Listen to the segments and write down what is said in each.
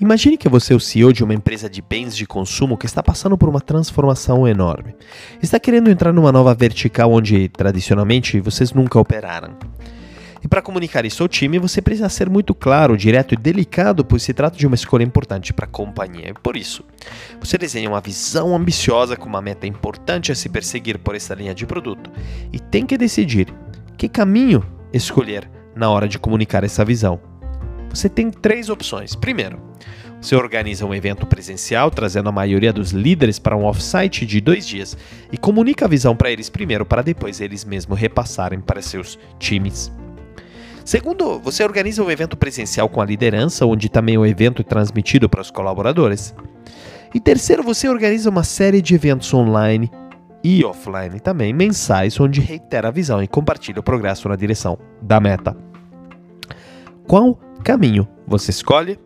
Imagine que você é o CEO de uma empresa de bens de consumo que está passando por uma transformação enorme. Está querendo entrar numa nova vertical onde, tradicionalmente, vocês nunca operaram. E para comunicar isso ao time, você precisa ser muito claro, direto e delicado, pois se trata de uma escolha importante para a companhia. E por isso, você desenha uma visão ambiciosa com uma meta importante a se perseguir por essa linha de produto e tem que decidir que caminho escolher na hora de comunicar essa visão. Você tem três opções. Primeiro, você organiza um evento presencial, trazendo a maioria dos líderes para um offsite de dois dias e comunica a visão para eles primeiro, para depois eles mesmos repassarem para seus times. Segundo, você organiza um evento presencial com a liderança, onde também o evento é transmitido para os colaboradores. E terceiro, você organiza uma série de eventos online e offline também, mensais, onde reitera a visão e compartilha o progresso na direção da meta. Qual caminho você escolhe?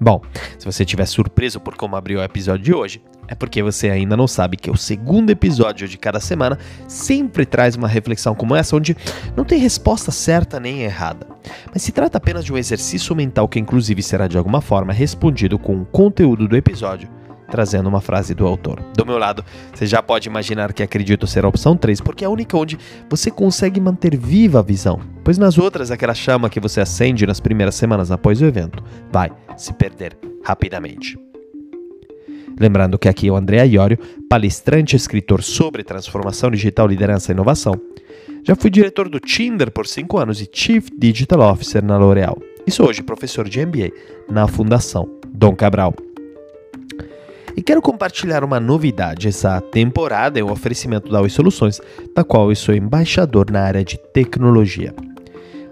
Bom, se você estiver surpreso por como abriu o episódio de hoje, é porque você ainda não sabe que o segundo episódio de cada semana sempre traz uma reflexão como essa, onde não tem resposta certa nem errada, mas se trata apenas de um exercício mental que, inclusive, será de alguma forma respondido com o conteúdo do episódio trazendo uma frase do autor. Do meu lado, você já pode imaginar que acredito ser a opção 3, porque é a única onde você consegue manter viva a visão, pois nas outras, aquela chama que você acende nas primeiras semanas após o evento vai se perder rapidamente. Lembrando que aqui é o André Iorio, palestrante e escritor sobre transformação digital, liderança e inovação. Já fui diretor do Tinder por 5 anos e Chief Digital Officer na L'Oréal. E sou hoje professor de MBA na Fundação Dom Cabral. E quero compartilhar uma novidade. Essa temporada é um oferecimento da Oi Soluções, da qual eu sou embaixador na área de tecnologia.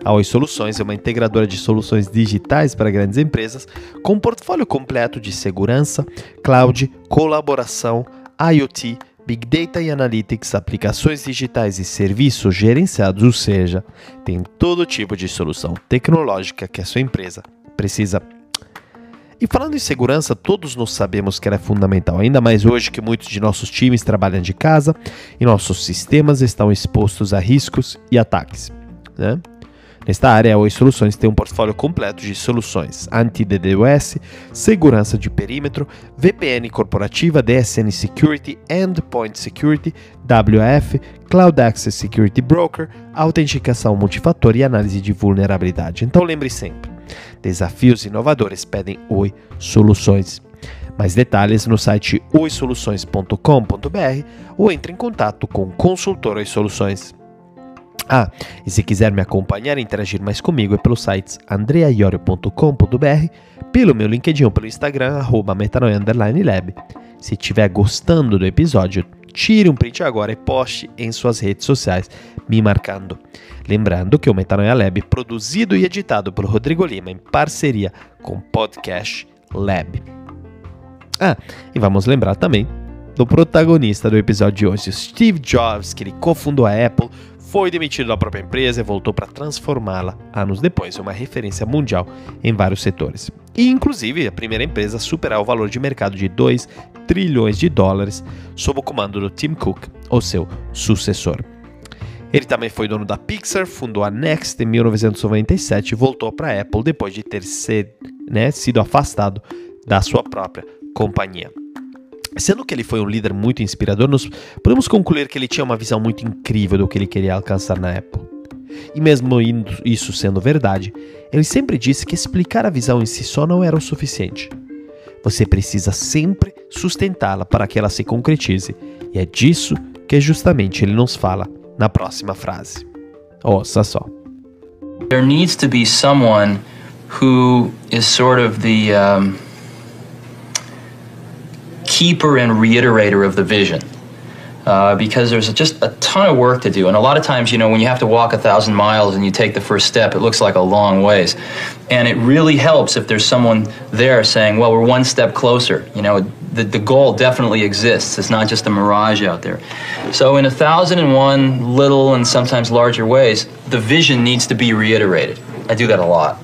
A Oi Soluções é uma integradora de soluções digitais para grandes empresas, com um portfólio completo de segurança, cloud, colaboração, IoT, Big Data e Analytics, aplicações digitais e serviços gerenciados, ou seja, tem todo tipo de solução tecnológica que a sua empresa precisa e falando em segurança, todos nós sabemos que ela é fundamental, ainda mais hoje que muitos de nossos times trabalham de casa e nossos sistemas estão expostos a riscos e ataques. Né? Nesta área, a Oi Soluções tem um portfólio completo de soluções anti-DDoS, segurança de perímetro, VPN corporativa, DSN Security, Endpoint Security, WAF, Cloud Access Security Broker, autenticação multifator e análise de vulnerabilidade. Então lembre sempre, Desafios inovadores pedem Oi Soluções. Mais detalhes no site oisoluções.com.br ou entre em contato com o consultor Oi Soluções. Ah, e se quiser me acompanhar e interagir mais comigo é pelo site andreaiorio.com.br, pelo meu LinkedIn ou pelo Instagram, arroba metanoia_lab. Se estiver gostando do episódio, tire um print agora e poste em suas redes sociais, me marcando. Lembrando que o Metanoia Lab produzido e editado por Rodrigo Lima em parceria com Podcast Lab. Ah, e vamos lembrar também do protagonista do episódio de hoje, Steve Jobs, que ele cofundou a Apple, foi demitido da própria empresa e voltou para transformá-la anos depois em uma referência mundial em vários setores. E, inclusive, a primeira empresa a superar o valor de mercado de 2 trilhões de dólares sob o comando do Tim Cook, ou seu sucessor. Ele também foi dono da Pixar, fundou a Next em 1997 e voltou para a Apple depois de ter ser, né, sido afastado da sua própria companhia. Sendo que ele foi um líder muito inspirador, nós podemos concluir que ele tinha uma visão muito incrível do que ele queria alcançar na Apple. E mesmo isso sendo verdade, ele sempre disse que explicar a visão em si só não era o suficiente. Você precisa sempre sustentá-la para que ela se concretize, e é disso que justamente ele nos fala na próxima frase. Ouça só. There needs to be someone who is sort of the um, keeper and reiterator of the vision. Uh, because there's just a ton of work to do. And a lot of times, you know, when you have to walk a thousand miles and you take the first step, it looks like a long ways. And it really helps if there's someone there saying, well, we're one step closer. You know, the, the goal definitely exists. It's not just a mirage out there. So, in a thousand and one little and sometimes larger ways, the vision needs to be reiterated. I do that a lot.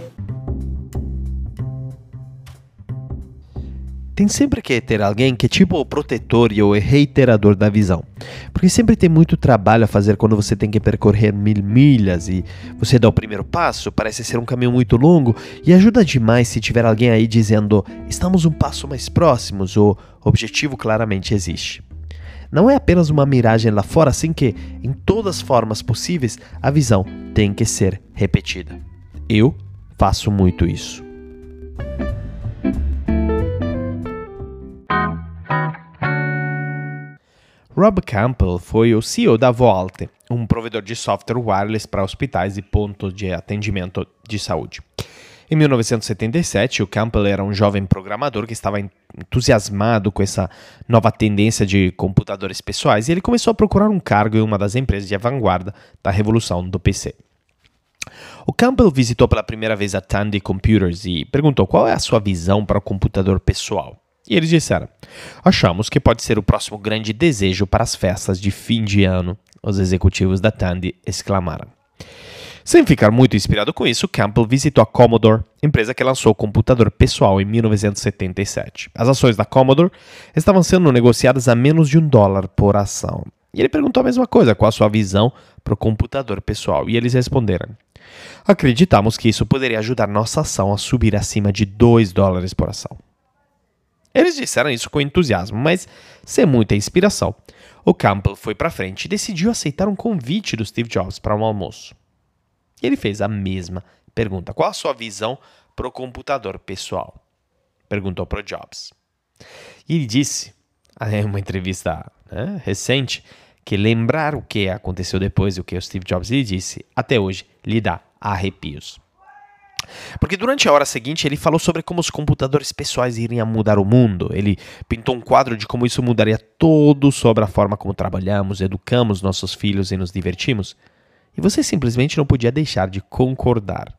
Tem sempre que ter alguém que é tipo o protetor e o reiterador da visão. Porque sempre tem muito trabalho a fazer quando você tem que percorrer mil milhas e você dá o primeiro passo, parece ser um caminho muito longo e ajuda demais se tiver alguém aí dizendo estamos um passo mais próximos ou objetivo claramente existe. Não é apenas uma miragem lá fora, assim que, em todas as formas possíveis, a visão tem que ser repetida. Eu faço muito isso. Rob Campbell foi o CEO da Voalte, um provedor de software wireless para hospitais e pontos de atendimento de saúde. Em 1977, o Campbell era um jovem programador que estava entusiasmado com essa nova tendência de computadores pessoais e ele começou a procurar um cargo em uma das empresas de vanguarda da revolução do PC. O Campbell visitou pela primeira vez a Tandy Computers e perguntou qual é a sua visão para o computador pessoal. E eles disseram: Achamos que pode ser o próximo grande desejo para as festas de fim de ano. Os executivos da Tandy exclamaram. Sem ficar muito inspirado com isso, Campbell visitou a Commodore, empresa que lançou o computador pessoal em 1977. As ações da Commodore estavam sendo negociadas a menos de um dólar por ação. E ele perguntou a mesma coisa, qual a sua visão para o computador pessoal. E eles responderam: Acreditamos que isso poderia ajudar nossa ação a subir acima de 2 dólares por ação. Eles disseram isso com entusiasmo, mas sem muita inspiração. O Campbell foi para frente e decidiu aceitar um convite do Steve Jobs para um almoço. E ele fez a mesma pergunta: qual a sua visão para o computador pessoal? Perguntou para o Jobs. E ele disse, em uma entrevista né, recente, que lembrar o que aconteceu depois e o que o Steve Jobs lhe disse, até hoje lhe dá arrepios. Porque durante a hora seguinte ele falou sobre como os computadores pessoais iriam mudar o mundo. Ele pintou um quadro de como isso mudaria todo sobre a forma como trabalhamos, educamos nossos filhos e nos divertimos. E você simplesmente não podia deixar de concordar.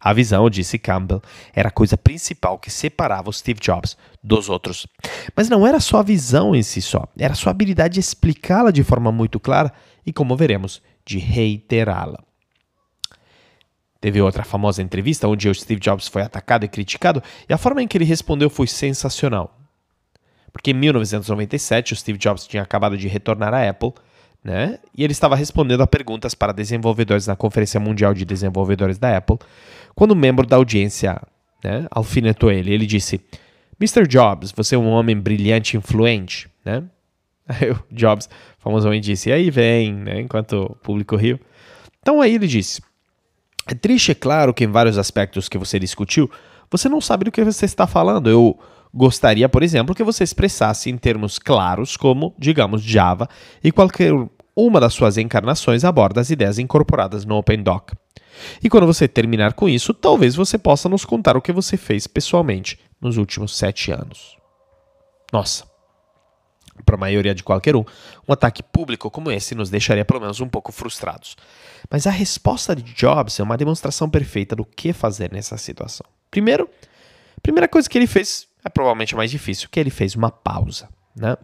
A visão, disse Campbell, era a coisa principal que separava Steve Jobs dos outros. Mas não era só a visão em si só, era sua habilidade de explicá-la de forma muito clara e, como veremos, de reiterá-la. Teve outra famosa entrevista onde o Steve Jobs foi atacado e criticado, e a forma em que ele respondeu foi sensacional. Porque em 1997 o Steve Jobs tinha acabado de retornar à Apple, né? E ele estava respondendo a perguntas para desenvolvedores na Conferência Mundial de Desenvolvedores da Apple, quando um membro da audiência né, alfinetou ele. Ele disse: Mr. Jobs, você é um homem brilhante e influente, né? Aí o Jobs famosamente disse: e aí vem, né? Enquanto o público riu. Então aí ele disse: é triste, é claro, que em vários aspectos que você discutiu, você não sabe do que você está falando. Eu gostaria, por exemplo, que você expressasse em termos claros como, digamos, Java e qualquer uma das suas encarnações aborda as ideias incorporadas no OpenDoc. E quando você terminar com isso, talvez você possa nos contar o que você fez pessoalmente nos últimos sete anos. Nossa, para a maioria de qualquer um, um ataque público como esse nos deixaria pelo menos um pouco frustrados. Mas a resposta de Jobs é uma demonstração perfeita do que fazer nessa situação. Primeiro, a primeira coisa que ele fez é provavelmente mais difícil, que ele fez uma pausa. Né?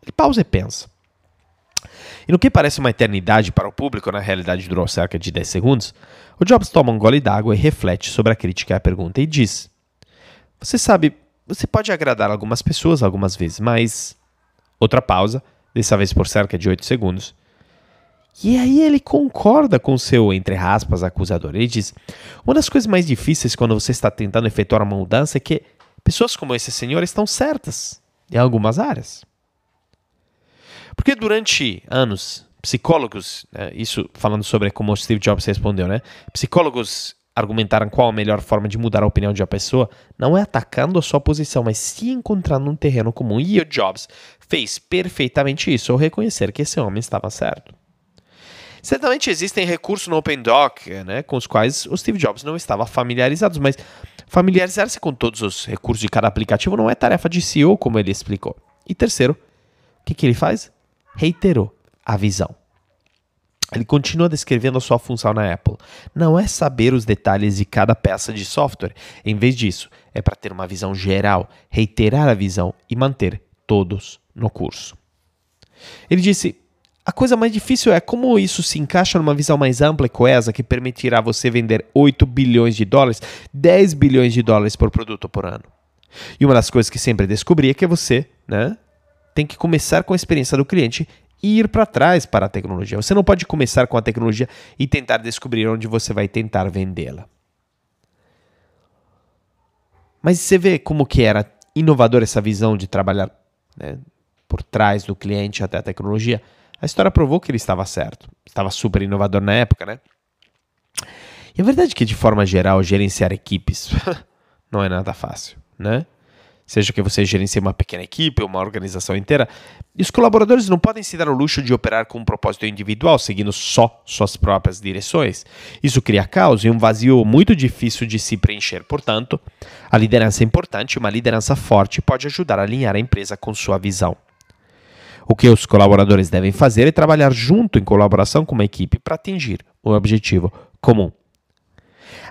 Ele pausa e pensa. E no que parece uma eternidade para o público, na realidade durou cerca de 10 segundos, o Jobs toma um gole d'água e reflete sobre a crítica e a pergunta e diz: Você sabe, você pode agradar algumas pessoas algumas vezes, mas Outra pausa, dessa vez por cerca de 8 segundos. E aí ele concorda com seu, entre aspas, acusador. Ele diz: Uma das coisas mais difíceis quando você está tentando efetuar uma mudança é que pessoas como esse senhor estão certas em algumas áreas. Porque durante anos, psicólogos, né, isso falando sobre como Steve Jobs respondeu, né? Psicólogos argumentaram qual a melhor forma de mudar a opinião de uma pessoa, não é atacando a sua posição, mas se encontrando um terreno comum. E o Jobs fez perfeitamente isso ao reconhecer que esse homem estava certo. Certamente existem recursos no OpenDoc né, com os quais o Steve Jobs não estava familiarizado, mas familiarizar-se com todos os recursos de cada aplicativo não é tarefa de CEO, como ele explicou. E terceiro, o que, que ele faz? Reiterou a visão. Ele continua descrevendo a sua função na Apple. Não é saber os detalhes de cada peça de software. Em vez disso, é para ter uma visão geral, reiterar a visão e manter todos no curso. Ele disse: a coisa mais difícil é como isso se encaixa numa visão mais ampla e coesa que permitirá você vender 8 bilhões de dólares, 10 bilhões de dólares por produto por ano. E uma das coisas que sempre descobri é que você né, tem que começar com a experiência do cliente e ir para trás para a tecnologia. Você não pode começar com a tecnologia e tentar descobrir onde você vai tentar vendê-la. Mas você vê como que era inovador essa visão de trabalhar né, por trás do cliente até a tecnologia. A história provou que ele estava certo. Estava super inovador na época, né? E a verdade é que, de forma geral, gerenciar equipes não é nada fácil, né? Seja que você gerencie uma pequena equipe ou uma organização inteira, e os colaboradores não podem se dar o luxo de operar com um propósito individual, seguindo só suas próprias direções. Isso cria caos e um vazio muito difícil de se preencher. Portanto, a liderança é importante e uma liderança forte pode ajudar a alinhar a empresa com sua visão. O que os colaboradores devem fazer é trabalhar junto em colaboração com uma equipe para atingir um objetivo comum.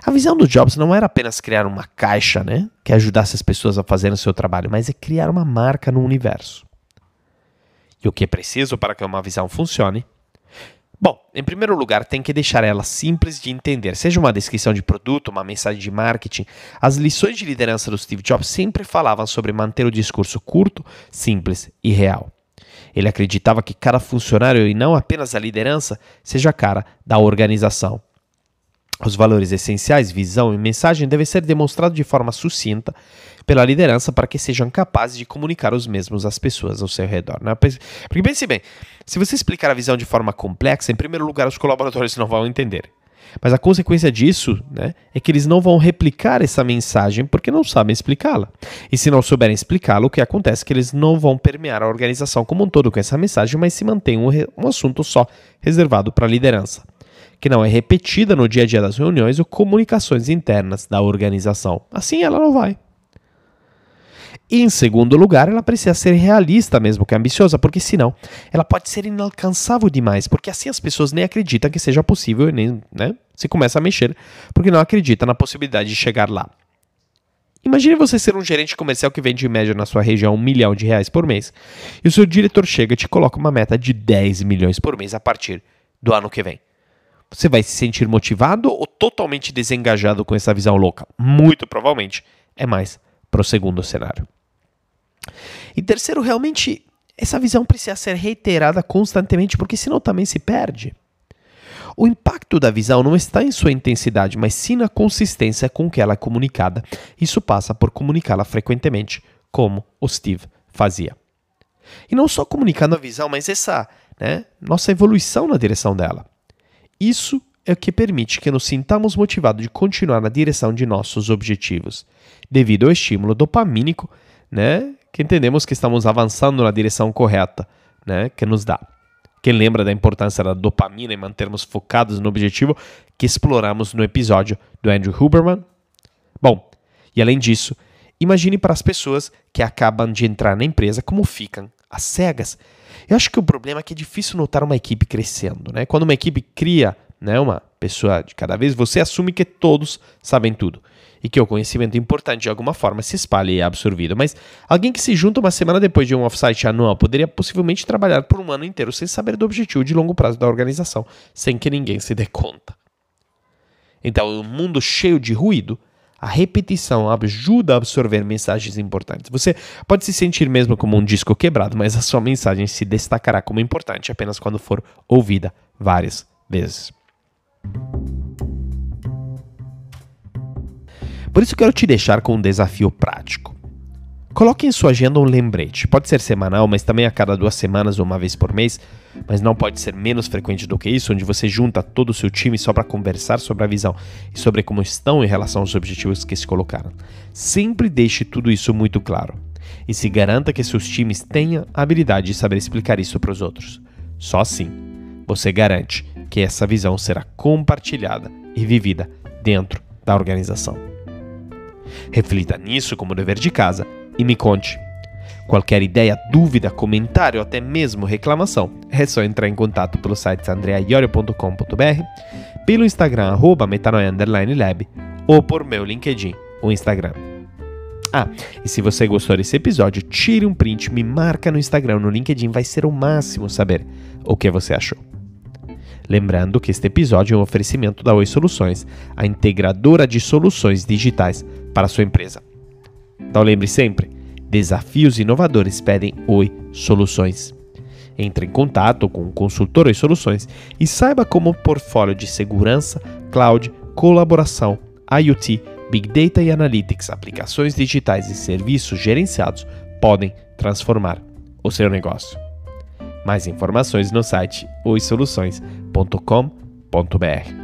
A visão do Jobs não era apenas criar uma caixa, né, que ajudasse as pessoas a fazerem o seu trabalho, mas é criar uma marca no universo. E o que é preciso para que uma visão funcione? Bom, em primeiro lugar, tem que deixar ela simples de entender. Seja uma descrição de produto, uma mensagem de marketing, as lições de liderança do Steve Jobs sempre falavam sobre manter o discurso curto, simples e real. Ele acreditava que cada funcionário, e não apenas a liderança, seja a cara da organização. Os valores essenciais, visão e mensagem devem ser demonstrados de forma sucinta pela liderança para que sejam capazes de comunicar os mesmos às pessoas ao seu redor. Né? Porque pense bem, se você explicar a visão de forma complexa, em primeiro lugar os colaboradores não vão entender. Mas a consequência disso né, é que eles não vão replicar essa mensagem porque não sabem explicá-la. E se não souberem explicá-la, o que acontece é que eles não vão permear a organização como um todo com essa mensagem, mas se mantém um, um assunto só reservado para a liderança que não é repetida no dia a dia das reuniões ou comunicações internas da organização. Assim ela não vai. Em segundo lugar, ela precisa ser realista mesmo que ambiciosa, porque senão ela pode ser inalcançável demais, porque assim as pessoas nem acreditam que seja possível e nem né, se começa a mexer, porque não acredita na possibilidade de chegar lá. Imagine você ser um gerente comercial que vende em média na sua região um milhão de reais por mês, e o seu diretor chega e te coloca uma meta de 10 milhões por mês a partir do ano que vem. Você vai se sentir motivado ou totalmente desengajado com essa visão louca? Muito provavelmente é mais para o segundo cenário. E terceiro, realmente, essa visão precisa ser reiterada constantemente, porque senão também se perde. O impacto da visão não está em sua intensidade, mas sim na consistência com que ela é comunicada. Isso passa por comunicá-la frequentemente, como o Steve fazia. E não só comunicando a visão, mas essa né, nossa evolução na direção dela. Isso é o que permite que nos sintamos motivados de continuar na direção de nossos objetivos, devido ao estímulo dopamínico, né, que entendemos que estamos avançando na direção correta, né, que nos dá. Quem lembra da importância da dopamina em mantermos focados no objetivo que exploramos no episódio do Andrew Huberman? Bom, e além disso, imagine para as pessoas que acabam de entrar na empresa como ficam às cegas eu acho que o problema é que é difícil notar uma equipe crescendo, né? Quando uma equipe cria, né, uma pessoa de cada vez, você assume que todos sabem tudo e que o conhecimento importante de alguma forma se espalha e é absorvido. Mas alguém que se junta uma semana depois de um offsite anual poderia possivelmente trabalhar por um ano inteiro sem saber do objetivo de longo prazo da organização, sem que ninguém se dê conta. Então, um mundo cheio de ruído a repetição ajuda a absorver mensagens importantes. Você pode se sentir mesmo como um disco quebrado, mas a sua mensagem se destacará como importante apenas quando for ouvida várias vezes. Por isso quero te deixar com um desafio prático. Coloque em sua agenda um lembrete. Pode ser semanal, mas também a cada duas semanas ou uma vez por mês. Mas não pode ser menos frequente do que isso, onde você junta todo o seu time só para conversar sobre a visão e sobre como estão em relação aos objetivos que se colocaram. Sempre deixe tudo isso muito claro. E se garanta que seus times tenham a habilidade de saber explicar isso para os outros. Só assim você garante que essa visão será compartilhada e vivida dentro da organização. Reflita nisso como dever de casa e me conte. Qualquer ideia, dúvida, comentário ou até mesmo reclamação, é só entrar em contato pelo site andreaiorio.com.br, pelo Instagram arroba metanoia_lab ou por meu LinkedIn ou Instagram. Ah, e se você gostou desse episódio, tire um print, me marca no Instagram, no LinkedIn, vai ser o máximo saber o que você achou. Lembrando que este episódio é um oferecimento da Oi Soluções, a integradora de soluções digitais para a sua empresa. Então lembre sempre, desafios inovadores pedem Oi Soluções. Entre em contato com o consultor Oi Soluções e saiba como o portfólio de segurança, cloud, colaboração, IoT, Big Data e Analytics, aplicações digitais e serviços gerenciados podem transformar o seu negócio. Mais informações no site oisoluções.com.br.